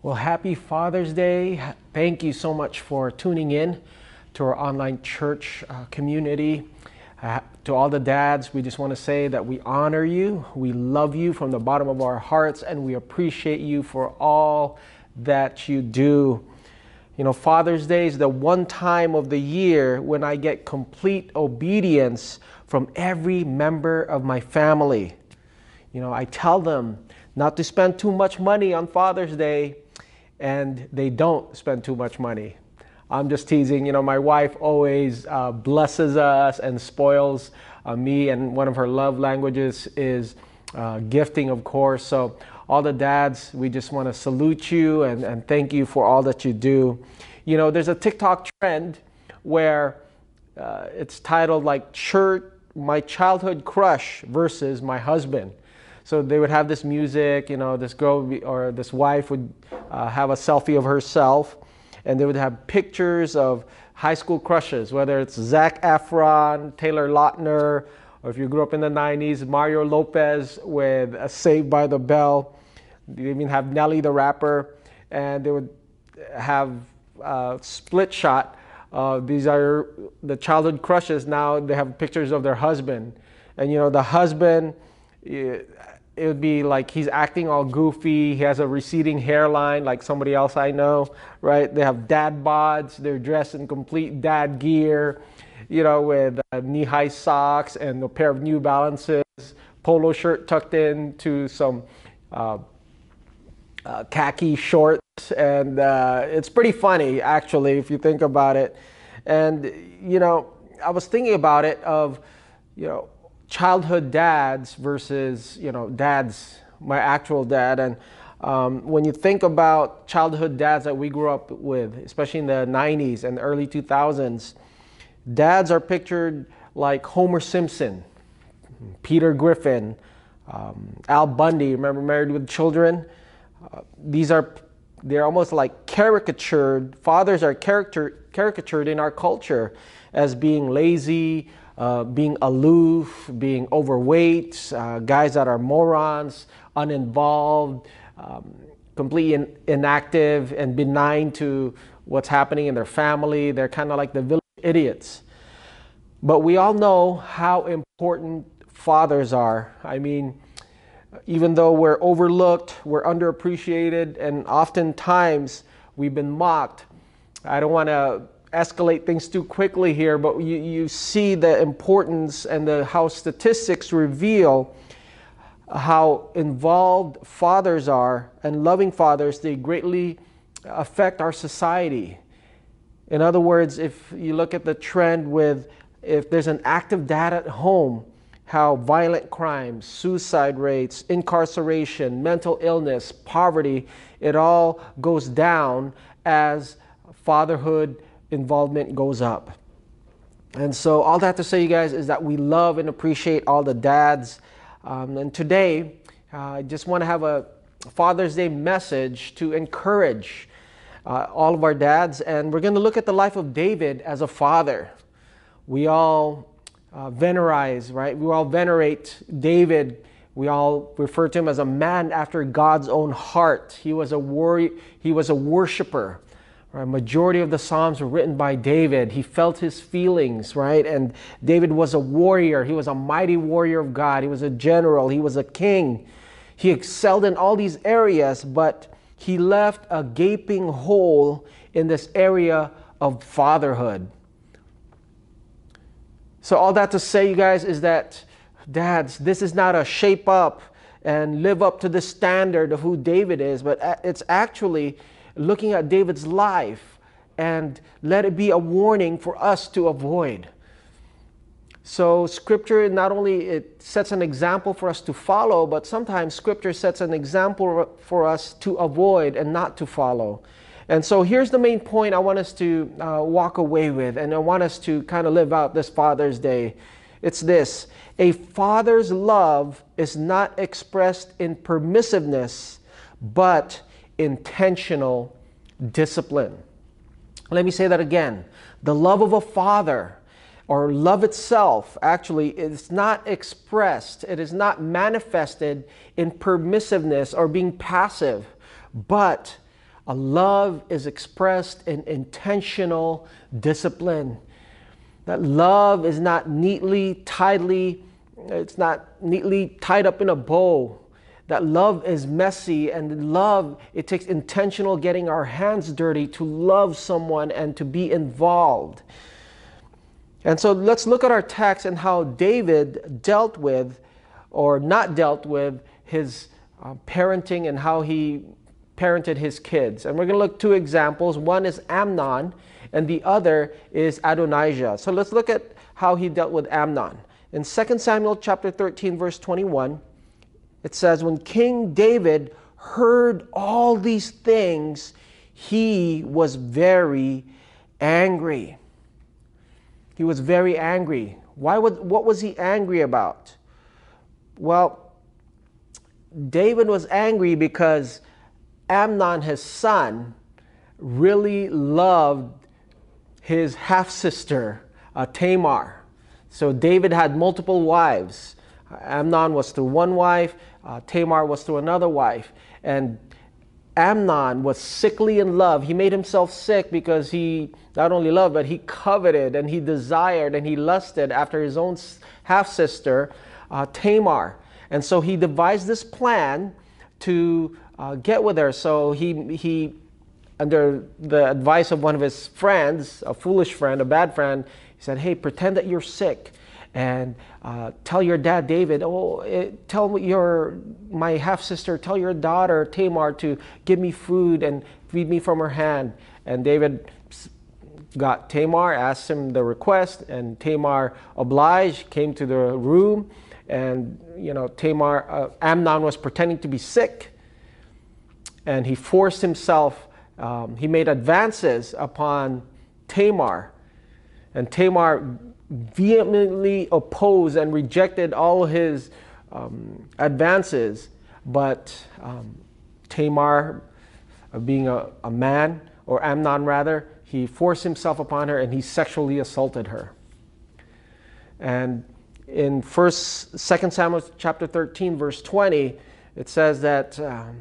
Well, happy Father's Day. Thank you so much for tuning in to our online church uh, community. Uh, to all the dads, we just want to say that we honor you, we love you from the bottom of our hearts, and we appreciate you for all that you do. You know, Father's Day is the one time of the year when I get complete obedience from every member of my family. You know, I tell them not to spend too much money on Father's Day and they don't spend too much money. I'm just teasing. You know, my wife always uh, blesses us and spoils uh, me, and one of her love languages is uh, gifting, of course. So, all the dads, we just want to salute you and, and thank you for all that you do. You know, there's a TikTok trend where uh, it's titled like "Church, My Childhood Crush versus My Husband." So they would have this music, you know, this girl be, or this wife would uh, have a selfie of herself, and they would have pictures of high school crushes, whether it's Zac Efron, Taylor Lautner, or if you grew up in the 90s, Mario Lopez with a Saved by the Bell. They even have Nelly the rapper, and they would have a split shot. Uh, these are the childhood crushes. Now they have pictures of their husband, and you know the husband it would be like he's acting all goofy. He has a receding hairline, like somebody else I know, right? They have dad bods. They're dressed in complete dad gear, you know, with uh, knee-high socks and a pair of New Balances, polo shirt tucked into some uh, uh, khaki shorts, and uh, it's pretty funny actually if you think about it. And you know, I was thinking about it of, you know childhood dads versus you know dads my actual dad. And um, when you think about childhood dads that we grew up with especially in the 90s and early 2000s dads are pictured like homer simpson peter griffin um, al bundy remember married with children? Uh, these are they're almost like caricatured fathers are character, caricatured in our culture as being lazy uh, being aloof, being overweight, uh, guys that are morons, uninvolved, um, completely in, inactive and benign to what's happening in their family. They're kind of like the village idiots. But we all know how important fathers are. I mean, even though we're overlooked, we're underappreciated, and oftentimes we've been mocked. I don't want to escalate things too quickly here, but you, you see the importance and the, how statistics reveal how involved fathers are and loving fathers, they greatly affect our society. In other words, if you look at the trend with if there's an active dad at home, how violent crimes, suicide rates, incarceration, mental illness, poverty, it all goes down as fatherhood involvement goes up. And so, all that to say, you guys, is that we love and appreciate all the dads. Um, and today, uh, I just want to have a Father's Day message to encourage uh, all of our dads. And we're going to look at the life of David as a father. We all uh, venerate, right? We all venerate David. We all refer to him as a man after God's own heart. He was a warrior, he was a worshiper. Right? Majority of the Psalms were written by David. He felt his feelings, right? And David was a warrior. He was a mighty warrior of God. He was a general. He was a king. He excelled in all these areas, but he left a gaping hole in this area of fatherhood. So, all that to say, you guys, is that, dads, this is not a shape up and live up to the standard of who David is, but it's actually looking at David's life and let it be a warning for us to avoid. So scripture not only it sets an example for us to follow, but sometimes scripture sets an example for us to avoid and not to follow. And so here's the main point I want us to uh, walk away with, and I want us to kind of live out this Father's Day. It's this a father's love is not expressed in permissiveness, but intentional discipline. Let me say that again. The love of a father or love itself actually is not expressed, it is not manifested in permissiveness or being passive, but A love is expressed in intentional discipline. That love is not neatly, tidily, it's not neatly tied up in a bow. That love is messy and love, it takes intentional getting our hands dirty to love someone and to be involved. And so let's look at our text and how David dealt with or not dealt with his uh, parenting and how he parented his kids. And we're going to look two examples. One is Amnon, and the other is Adonijah. So let's look at how he dealt with Amnon. In 2 Samuel chapter 13, verse 21, it says, When King David heard all these things, he was very angry. He was very angry. Why would, what was he angry about? Well, David was angry because Amnon, his son, really loved his half sister, uh, Tamar. So David had multiple wives. Amnon was to one wife, uh, Tamar was through another wife. And Amnon was sickly in love. He made himself sick because he not only loved, but he coveted and he desired and he lusted after his own half sister, uh, Tamar. And so he devised this plan to uh, get with her. So he, he, under the advice of one of his friends, a foolish friend, a bad friend, he said, Hey, pretend that you're sick and uh, tell your dad, David, oh, it, eh, tell your, my half sister, tell your daughter, Tamar, to give me food and feed me from her hand. And David got Tamar, asked him the request, and Tamar obliged, came to the room, and you know Tamar, uh, Amnon was pretending to be sick, and he forced himself. Um, he made advances upon Tamar, and Tamar vehemently opposed and rejected all his um, advances. But um, Tamar, uh, being a, a man, or Amnon rather, he forced himself upon her and he sexually assaulted her. And in first, Second Samuel chapter 13, verse 20, it says that um,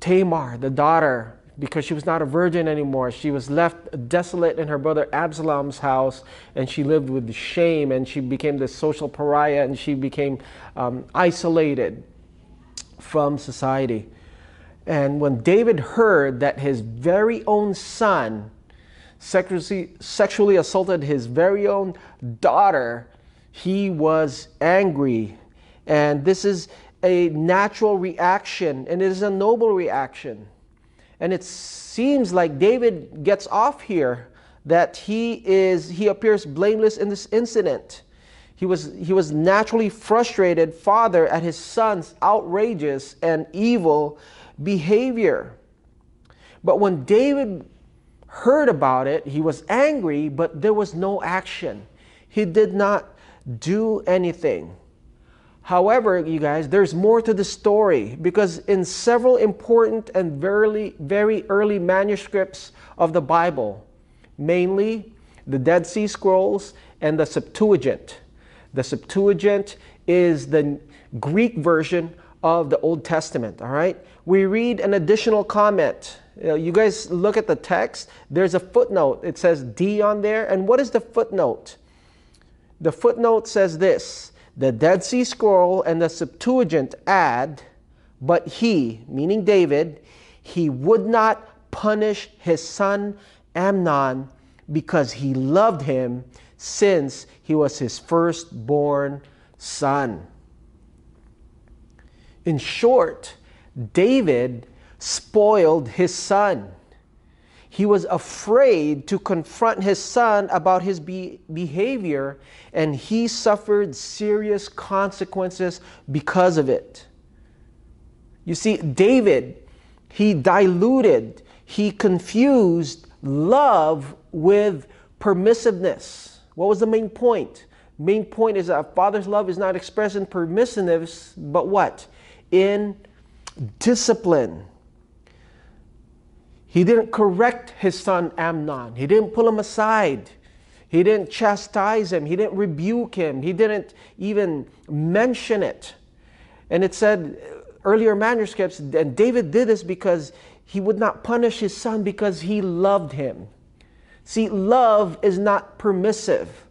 Tamar, the daughter, because she was not a virgin anymore, she was left desolate in her brother Absalom's house, and she lived with shame, and she became the social pariah, and she became um, isolated from society. And when David heard that his very own son sexually, sexually assaulted his very own daughter, he was angry. And this is a natural reaction, and it is a noble reaction. And it seems like David gets off here that he is he appears blameless in this incident. He was, he was naturally frustrated, father, at his son's outrageous and evil behavior. But when David heard about it, he was angry, but there was no action. He did not do anything. However, you guys, there's more to the story because in several important and very, very early manuscripts of the Bible, mainly the Dead Sea Scrolls and the Septuagint. The Septuagint is the Greek version of the Old Testament, all right? We read an additional comment. You guys look at the text, there's a footnote. It says D on there. And what is the footnote? The footnote says this The Dead Sea Scroll and the Septuagint add, but he, meaning David, he would not punish his son Amnon because he loved him since he was his firstborn son. In short, David spoiled his son. He was afraid to confront his son about his be- behavior, and he suffered serious consequences because of it. You see, David, he diluted, he confused love with permissiveness. What was the main point? Main point is that a father's love is not expressed in permissiveness, but what? In discipline. He didn't correct his son Amnon. He didn't pull him aside. He didn't chastise him. He didn't rebuke him. He didn't even mention it. And it said earlier manuscripts, and David did this because he would not punish his son because he loved him. See, love is not permissive.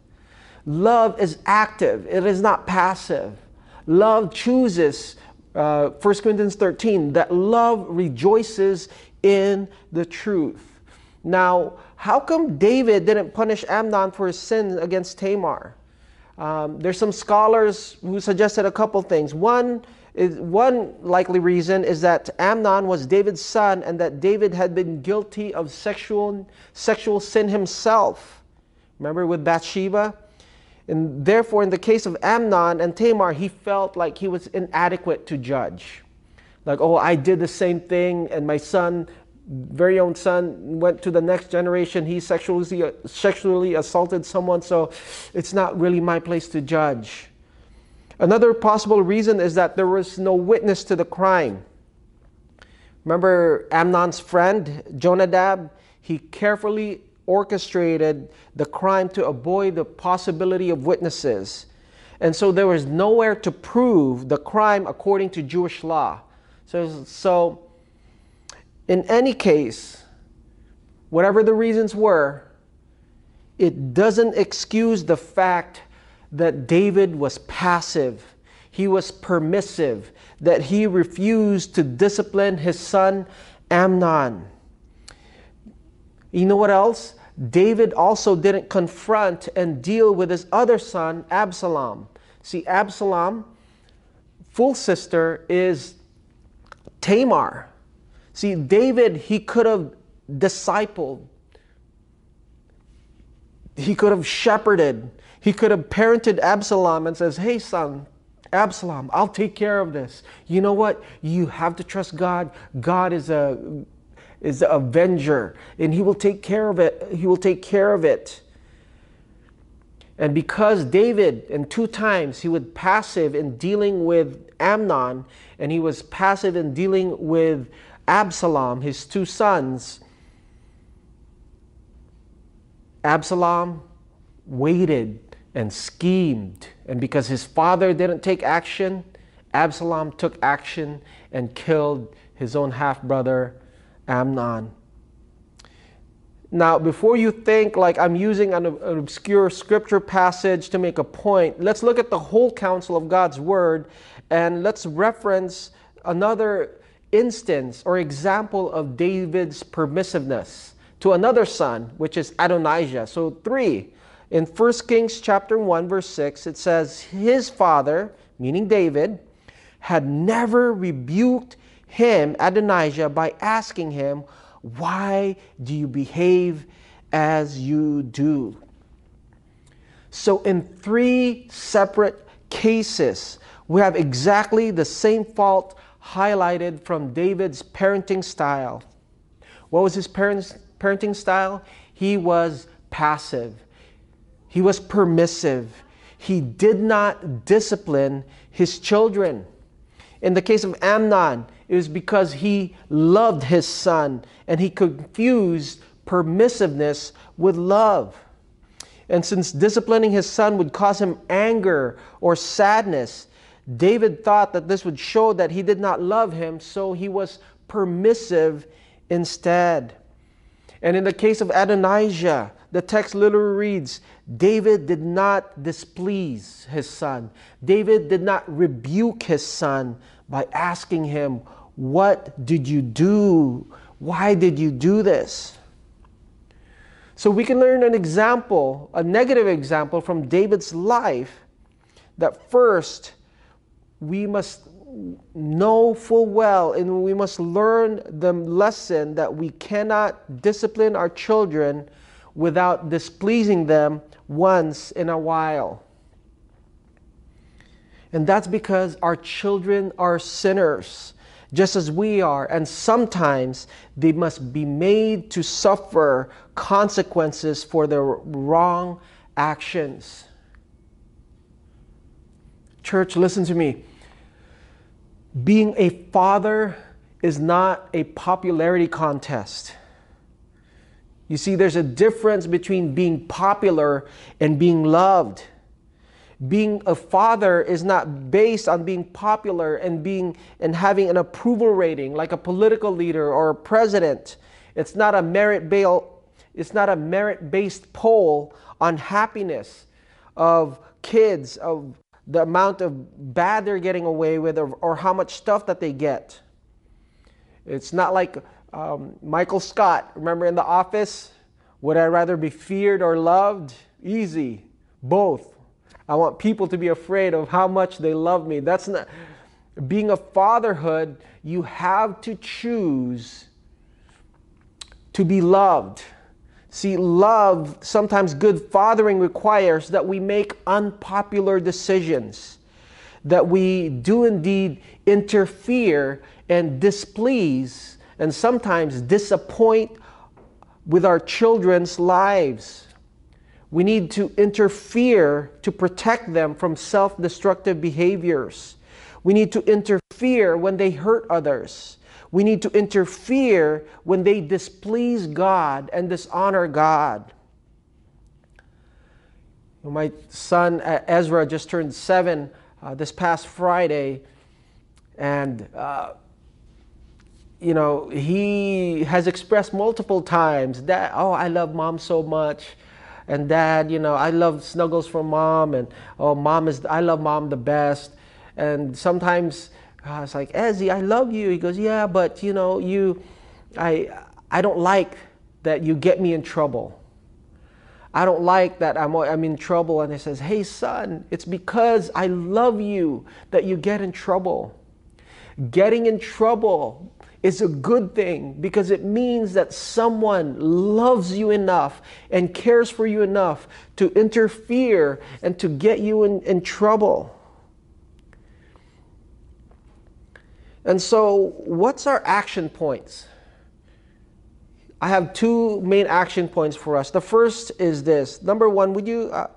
Love is active. It is not passive. Love chooses, uh, 1 Corinthians 13, that love rejoices in the truth. Now, how come David didn't punish Amnon for his sin against Tamar? Um, there's some scholars who suggested a couple things. One is, one likely reason is that Amnon was David's son and that David had been guilty of sexual sexual sin himself. Remember with Bathsheba? And therefore, in the case of Amnon and Tamar, he felt like he was inadequate to judge. Like, oh, I did the same thing, and my son, very own son, went to the next generation. He sexually, sexually assaulted someone, so it's not really my place to judge. Another possible reason is that there was no witness to the crime. Remember Amnon's friend, Jonadab? He carefully orchestrated the crime to avoid the possibility of witnesses. And so there was nowhere to prove the crime according to Jewish law. So, so in any case, whatever the reasons were, it doesn't excuse the fact that David was passive. He was permissive, that he refused to discipline his son Amnon. You know what else? David also didn't confront and deal with his other son, Absalom. See, Absalom, full sister, is Tamar. See, David, he could have discipled, he could have shepherded, he could have parented Absalom and says, Hey, son, Absalom, I'll take care of this. You know what? You have to trust God. God is a is the avenger, and he will take care of it. He will take care of it. And because David, in two times, he was passive in dealing with Amnon, and he was passive in dealing with Absalom, his two sons, Absalom waited and schemed. And because his father didn't take action, Absalom took action and killed his own half brother Amnon. Now, before you think like I'm using an, an, obscure scripture passage to make a point, let's look at the whole counsel of God's word and let's reference another instance or example of David's permissiveness to another son, which is Adonijah. So, three. In 1 Kings chapter 1, verse 6, it says, His father, meaning David, had never rebuked him, Adonijah, by asking him, Why do you behave as you do? So, in three separate cases, we have exactly the same fault highlighted from David's parenting style. What was his parents, parenting style? He was passive, he was permissive, he did not discipline his children. In the case of Amnon, it was because he loved his son and he confused permissiveness with love. And since disciplining his son would cause him anger or sadness, David thought that this would show that he did not love him, so he was permissive instead. And in the case of Adonijah, the text literally reads David did not displease his son. David did not rebuke his son by asking him, What did you do? Why did you do this? So we can learn an example, a negative example from David's life that first we must know full well and we must learn the lesson that we cannot discipline our children without displeasing them once in a while. And that's because our children are sinners, just as we are. And sometimes they must be made to suffer consequences for their wrong actions. Church, listen to me. Being a father is not a popularity contest. You see, there's a difference between being popular and being loved. Being a father is not based on being popular and being and having an approval rating like a political leader or a president. It's not a merit based it's not a merit based poll on happiness of kids of the amount of bad they're getting away with or, or how much stuff that they get. It's not like um, Michael Scott, remember in The Office? Would I rather be feared or loved? Easy, both. I want people to be afraid of how much they love me. That's not being a fatherhood, you have to choose to be loved. See, love, sometimes good fathering requires that we make unpopular decisions, that we do indeed interfere and displease, and sometimes disappoint with our children's lives. We need to interfere to protect them from self destructive behaviors. We need to interfere when they hurt others. We need to interfere when they displease God and dishonor God. My son uh, Ezra just turned seven uh, this past Friday, and uh, you know he has expressed multiple times that oh I love mom so much, and dad you know I love snuggles from mom, and oh mom is I love mom the best, and sometimes uh, I was like, Ezzy, I love you. He goes, yeah, but you know, you, I, I don't like that you get me in trouble. I don't like that I'm, I'm in trouble. And he says, hey, son, it's because I love you that you get in trouble. Getting in trouble is a good thing because it means that someone loves you enough and cares for you enough to interfere and to get you in, in trouble. And so, what's our action points? I have two main action points for us. The first is this. Number one, would you uh,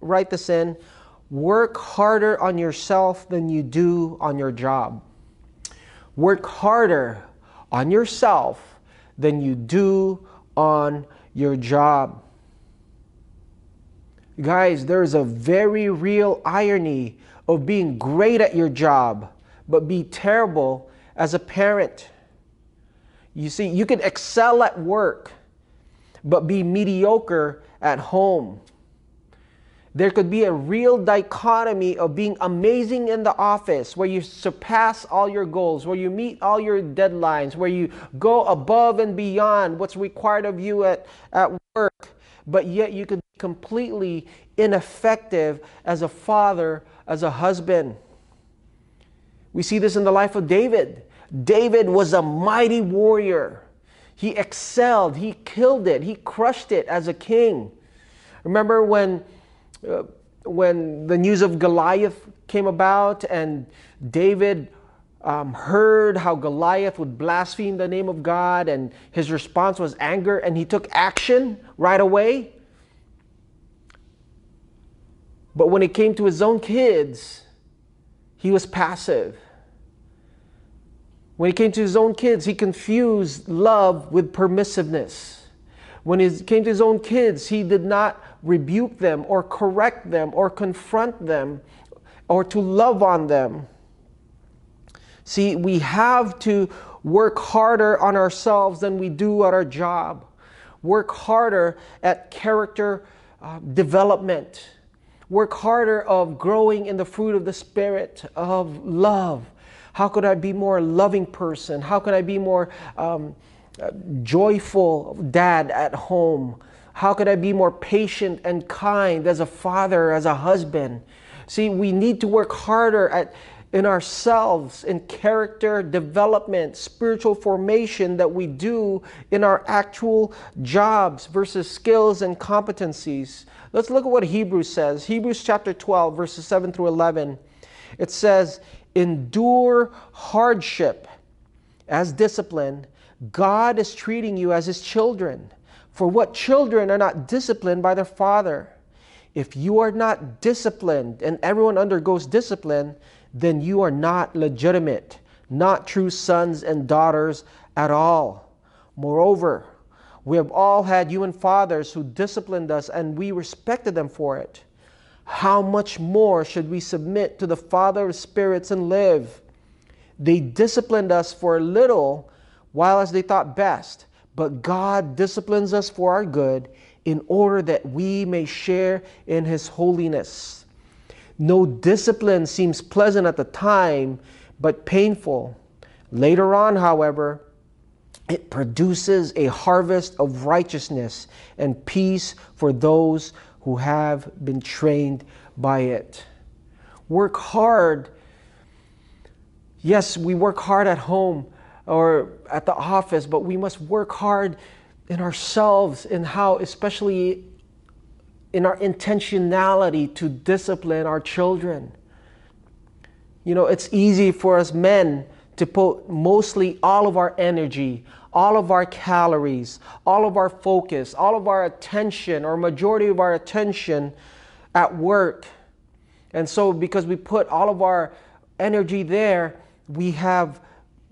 write this in? Work harder on yourself than you do on your job. Work harder on yourself than you do on your job. Guys, there's a very real irony of being great at your job but be terrible as a parent. You see, you can excel at work, but be mediocre at home. There could be a real dichotomy of being amazing in the office where you surpass all your goals, where you meet all your deadlines, where you go above and beyond what's required of you at, at work, but yet you could be completely ineffective as a father, as a husband. We see this in the life of David. David was a mighty warrior. He excelled, he killed it, he crushed it as a king. Remember when, uh, when the news of Goliath came about and David um, heard how Goliath would blaspheme the name of God, and his response was anger, and he took action right away. But when it came to his own kids, he was passive. When he came to his own kids, he confused love with permissiveness. When he came to his own kids, he did not rebuke them or correct them or confront them or to love on them. See, we have to work harder on ourselves than we do at our job. Work harder at character uh, development. Work harder of growing in the fruit of the Spirit of love how could I be more loving person? How could I be more um, joyful dad at home? How could I be more patient and kind as a father, as a husband? See, we need to work harder at in ourselves in character development, spiritual formation that we do in our actual jobs versus skills and competencies. Let's look at what Hebrews says. Hebrews chapter 12, verses 7 through 11. It says, endure hardship as discipline, God is treating you as His children. For what children are not disciplined by their father? If you are not disciplined and everyone undergoes discipline, then you are not legitimate, not true sons and daughters at all. Moreover, we have all had human fathers who disciplined us and we respected them for it. how much more should we submit to the Father of spirits and live? They disciplined us for a little while as they thought best, but God disciplines us for our good in order that we may share in his holiness. No discipline seems pleasant at the time, but painful. Later on, however, it produces a harvest of righteousness and peace for those who have been trained by it. Work hard. Yes, we work hard at home or at the office, but we must work hard in ourselves in how, especially in our intentionality to discipline our children. You know, it's easy for us men to put mostly all of our energy, all of our calories, all of our focus, all of our attention, or majority of our attention at work. And so, because we put all of our energy there, we have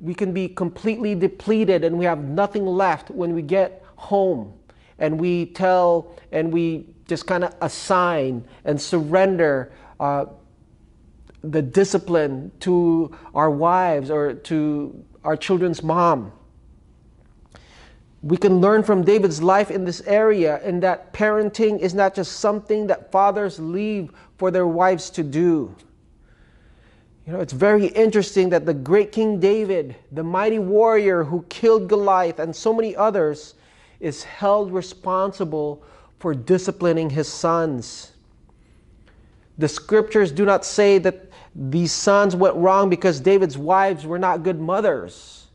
we can be completely depleted and we have nothing left when we get home and we tell and we just kind of assign and surrender uh, the discipline to our wives or to our children's mom. We can learn from David's life in this area in that parenting is not just something that fathers leave for their wives to do. You know, it's very interesting that the great King David, the mighty warrior who killed Goliath and so many others, is held responsible for disciplining his sons. The scriptures do not say that these sons went wrong because David's wives were not good mothers.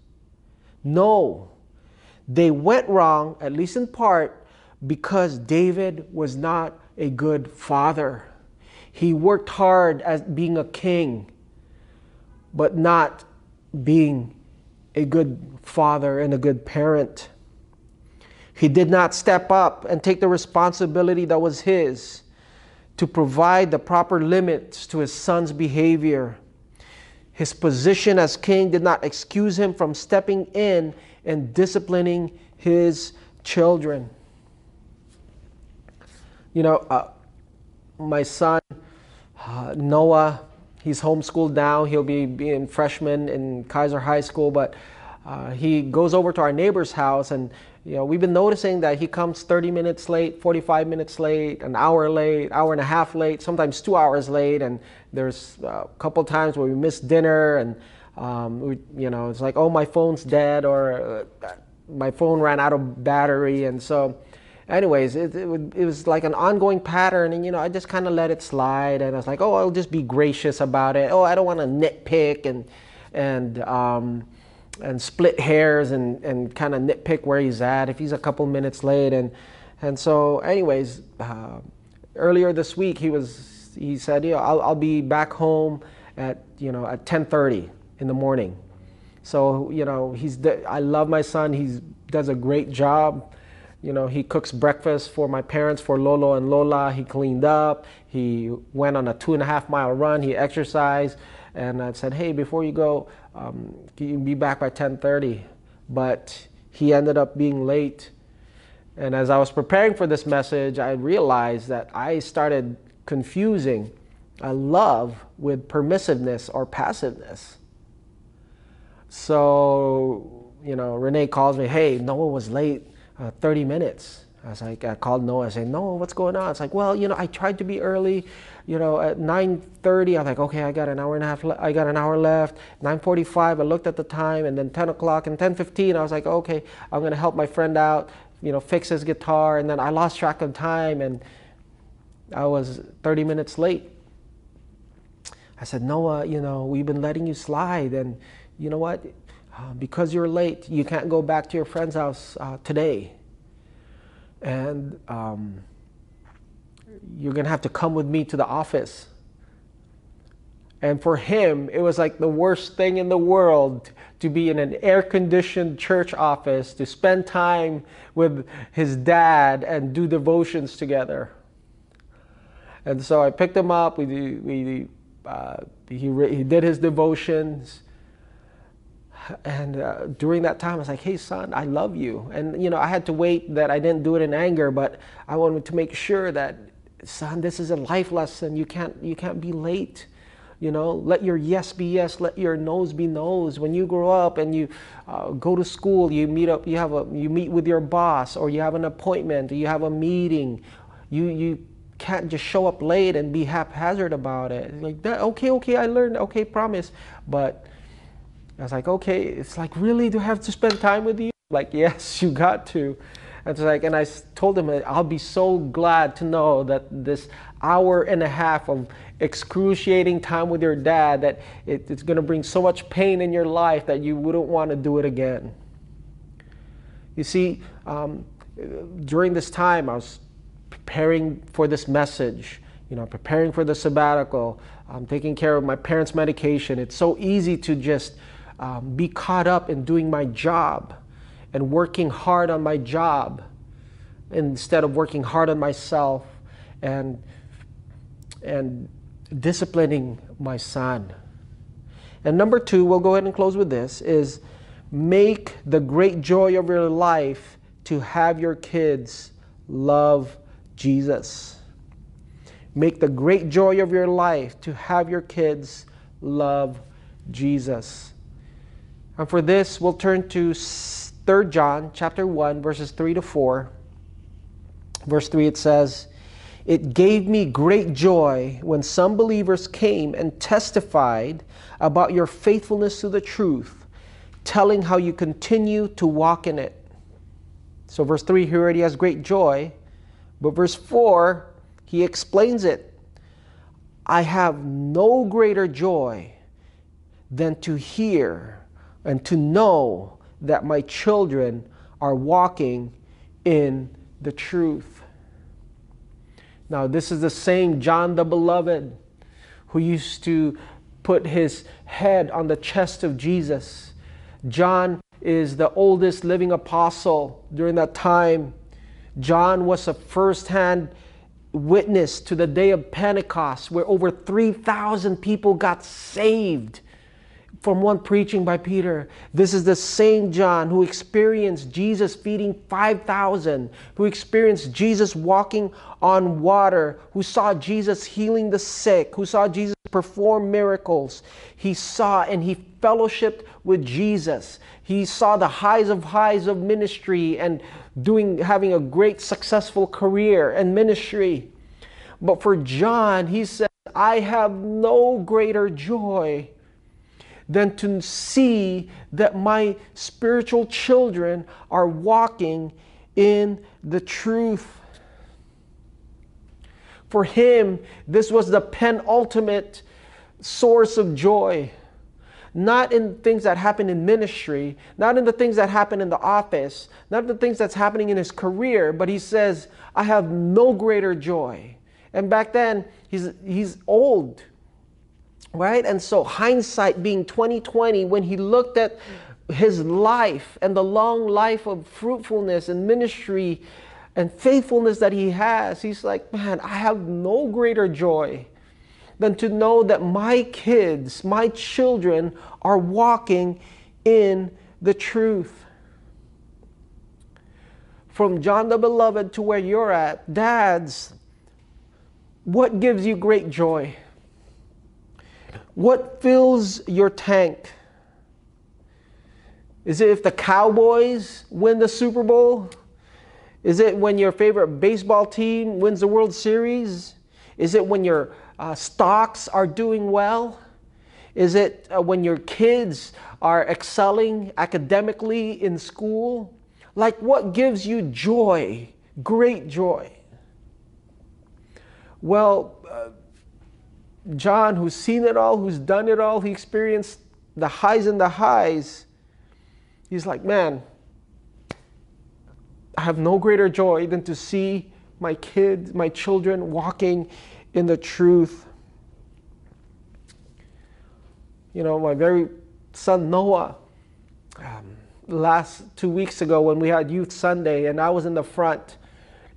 No, they went wrong, at least in part, because David was not a good father. He worked hard at being a king, but not being a good father and a good parent. He did not step up and take the responsibility that was his to provide the proper limits to his son's behavior. His position as king did not excuse him from stepping in and disciplining his children. You know, uh, my son, uh, Noah, he's homeschooled now. He'll be being freshman in Kaiser High School, but uh, he goes over to our neighbor's house and you know, we've been noticing that he comes 30 minutes late, 45 minutes late, an hour late, hour and a half late, sometimes two hours late. And there's a couple times where we miss dinner and, um, we, you know, it's like, oh, my phone's dead or uh, my phone ran out of battery. And so, anyways, it, it, it was like an ongoing pattern. And, you know, I just kind of let it slide. And I was like, oh, I'll just be gracious about it. Oh, I don't want to nitpick and, and, um, and split hairs and, and kind of nitpick where he's at if he's a couple minutes late and and so anyways uh, earlier this week he was he said you know I'll, I'll be back home at you know at 10:30 in the morning so you know he's I love my son he does a great job you know he cooks breakfast for my parents for Lolo and Lola. He cleaned up. He went on a two and a half mile run. He exercised. And I said hey before you go um, can be back by 10:30, but he ended up being late. And as I was preparing for this message, I realized that I started confusing a love with permissiveness or passiveness. So, you know, Renee calls me, hey, Noah was late uh, 30 minutes. I was like, I called Noah. I said, Noah, what's going on? It's like, well, you know, I tried to be early. You know, at 9:30, I'm like, okay, I got an hour and a half. Le- I got an hour left. 9:45, I looked at the time, and then 10 o'clock and 10:15, I was like, okay, I'm gonna help my friend out. You know, fix his guitar, and then I lost track of time, and I was 30 minutes late. I said, Noah, you know, we've been letting you slide, and you know what? Because you're late, you can't go back to your friend's house uh, today and um, you're going to have to come with me to the office. And for him, it was like the worst thing in the world to be in an air conditioned church office, to spend time with his dad and do devotions together. And so I picked him up. We, we, uh, he, he did his devotions and uh, during that time, I was like, "Hey, son, I love you." And you know, I had to wait that I didn't do it in anger, but I wanted to make sure that son, this is a life lesson. You can't, you can't be late. You know, let your yes be yes, let your no's be no's. When you grow up and you uh, go to school, you meet up, you have a, you meet with your boss, or you have an appointment, you have a meeting. You you can't just show up late and be haphazard about it. Like that, okay, okay, I learned, okay, promise. But I was like, okay, it's like, really, do I have to spend time with you? Like, yes, you got to. And it's like, and I told him, I'll be so glad to know that this hour and a half of excruciating time with your dad, that it, it's going to bring so much pain in your life that you wouldn't want to do it again. You see, um, during this time, I was preparing for this message, you know, preparing for the sabbatical, I'm taking care of my parents' medication. It's so easy to just um, be caught up in doing my job and working hard on my job instead of working hard on myself and and disciplining my son. And number two, we'll go ahead and close with this, is make the great joy of your life to have your kids love Jesus. Make the great joy of your life to have your kids love Jesus. And for this, we'll turn to 3 John chapter 1 verses 3 to 4. Verse 3 it says, "It gave me great joy when some believers came and testified about your faithfulness to the truth, telling how you continue to walk in it." So verse 3 he already has great joy. But verse 4, he explains it. I have no greater joy than to hear and to know that my children are walking in the truth. Now, this is the same John the Beloved who used to put his head on the chest of Jesus. John is the oldest living apostle during that time. John was a first-hand witness to the day of Pentecost where over 3,000 people got saved from one preaching by Peter. This is the same John who experienced Jesus feeding 5,000, who experienced Jesus walking on water, who saw Jesus healing the sick, who saw Jesus perform miracles. He saw and he fellowshipped with Jesus. He saw the highs of highs of ministry and doing having a great successful career and ministry. But for John, he said, I have no greater joy than to see that my spiritual children are walking in the truth. For him, this was the penultimate source of joy not in things that happen in ministry, not in the things that happen in the office, not the things that's happening in his career, but he says, I have no greater joy. And back then, he's, he's old, right? And so hindsight being 2020, when he looked at his life and the long life of fruitfulness and ministry and faithfulness that he has, he's like, man, I have no greater joy than to know that my kids, my children, are walking in the truth. From John the Beloved to where you're at, dads, what gives you great joy? What fills your tank? Is it if the Cowboys win the Super Bowl? Is it when your favorite baseball team wins the World Series? Is it when your uh, stocks are doing well? Is it uh, when your kids are excelling academically in school? Like what gives you joy, great joy? Well, John, who's seen it all, who's done it all, he experienced the highs and the highs. He's like, man, I have no greater joy than to see my kids, my children walking in the truth. You know, my very son Noah, um, last two weeks ago when we had Youth Sunday, and I was in the front,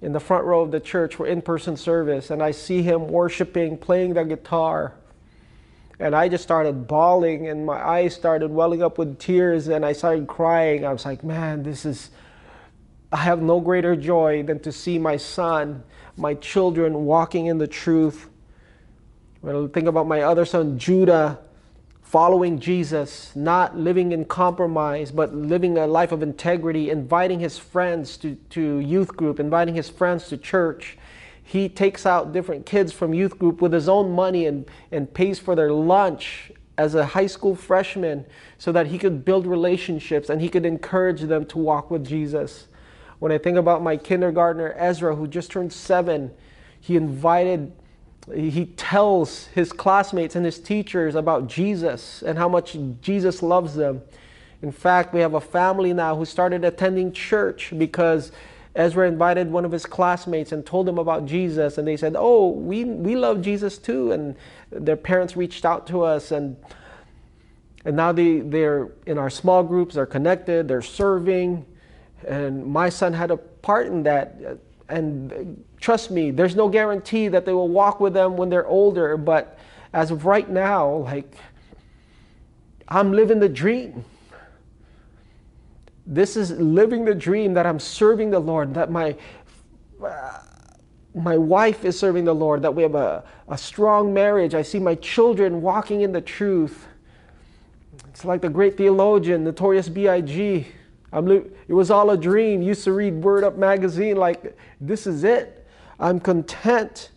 in the front row of the church for in person service, and I see him worshiping, playing the guitar. And I just started bawling, and my eyes started welling up with tears, and I started crying. I was like, man, this is I have no greater joy than to see my son, my children walking in the truth. When I think about my other son, Judah, following Jesus, not living in compromise, but living a life of integrity, inviting his friends to, to youth group, inviting his friends to church. He takes out different kids from youth group with his own money and, and pays for their lunch as a high school freshman so that he could build relationships and he could encourage them to walk with Jesus. When I think about my kindergartner, Ezra, who just turned seven, he invited he tells his classmates and his teachers about Jesus and how much Jesus loves them. In fact, we have a family now who started attending church because Ezra invited one of his classmates and told them about Jesus, and they said, "Oh, we we love Jesus too." And their parents reached out to us, and and now they they're in our small groups. They're connected. They're serving, and my son had a part in that and trust me, there's no guarantee that they will walk with them when they're older. But as of right now, like, I'm living the dream. This is living the dream that I'm serving the Lord, that my, my wife is serving the Lord, that we have a, a strong marriage. I see my children walking in the truth. It's like the great theologian, Notorious B.I.G. I'm it was all a dream. Used to read Word Up magazine like this is it. I'm content.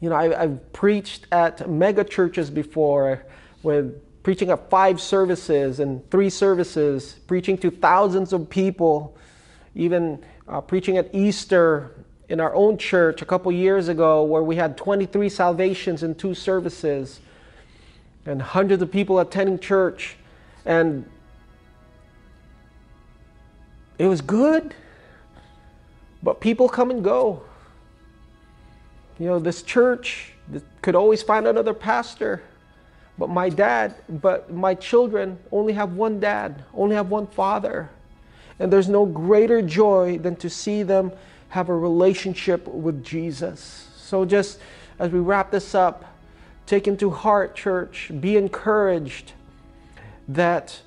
You know, I, have preached at mega churches before with preaching at five services and three services, preaching to thousands of people, even uh, preaching at Easter in our own church a couple years ago where we had 23 salvations in two services and hundreds of people attending church. And it was good, but people come and go. You know, this church could always find another pastor, but my dad, but my children only have one dad, only have one father. And there's no greater joy than to see them have a relationship with Jesus. So, just as we wrap this up, take into heart, church, be encouraged that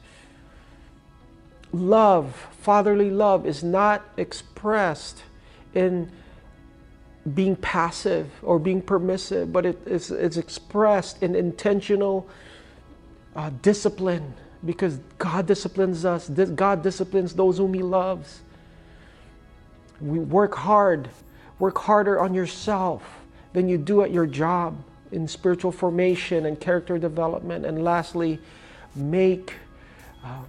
love, fatherly love, is not expressed in being passive or being permissive, but it, it's, it's expressed in intentional uh, discipline because God disciplines us. God disciplines those whom He loves. We work hard, work harder on yourself than you do at your job in spiritual formation and character development. And lastly, make um,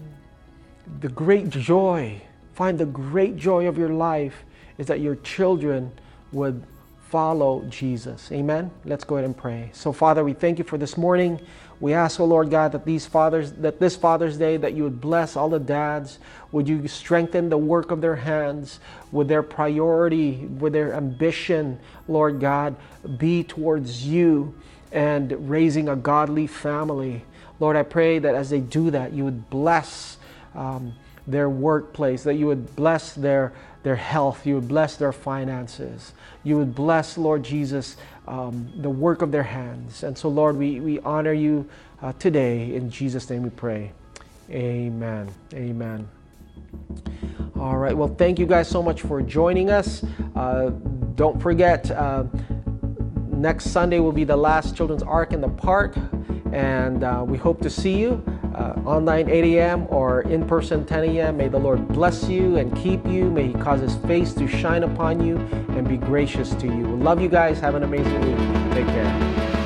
the great joy, find the great joy of your life is that your children would follow Jesus. Amen. Let's go ahead and pray. So Father, we thank you for this morning. We ask, oh Lord God, that these fathers, that this Father's Day, that you would bless all the dads. Would you strengthen the work of their hands? Would their priority, would their ambition, Lord God, be towards you and raising a godly family? Lord, I pray that as they do that, you would bless um, their workplace, that you would bless their, their health, you would bless their finances, you would bless, Lord Jesus, um, the work of their hands. And so, Lord, we, we honor you uh, today. In Jesus' name we pray. Amen. Amen. All right. Well, thank you guys so much for joining us. Uh, don't forget, uh, next Sunday will be the last Children's Ark in the Park, and uh, we hope to see you uh, online 8 a.m. or in person 10 a.m. May the Lord bless you and keep you. May He cause His face to shine upon you and be gracious to you. love you guys. Have an amazing week. Take care.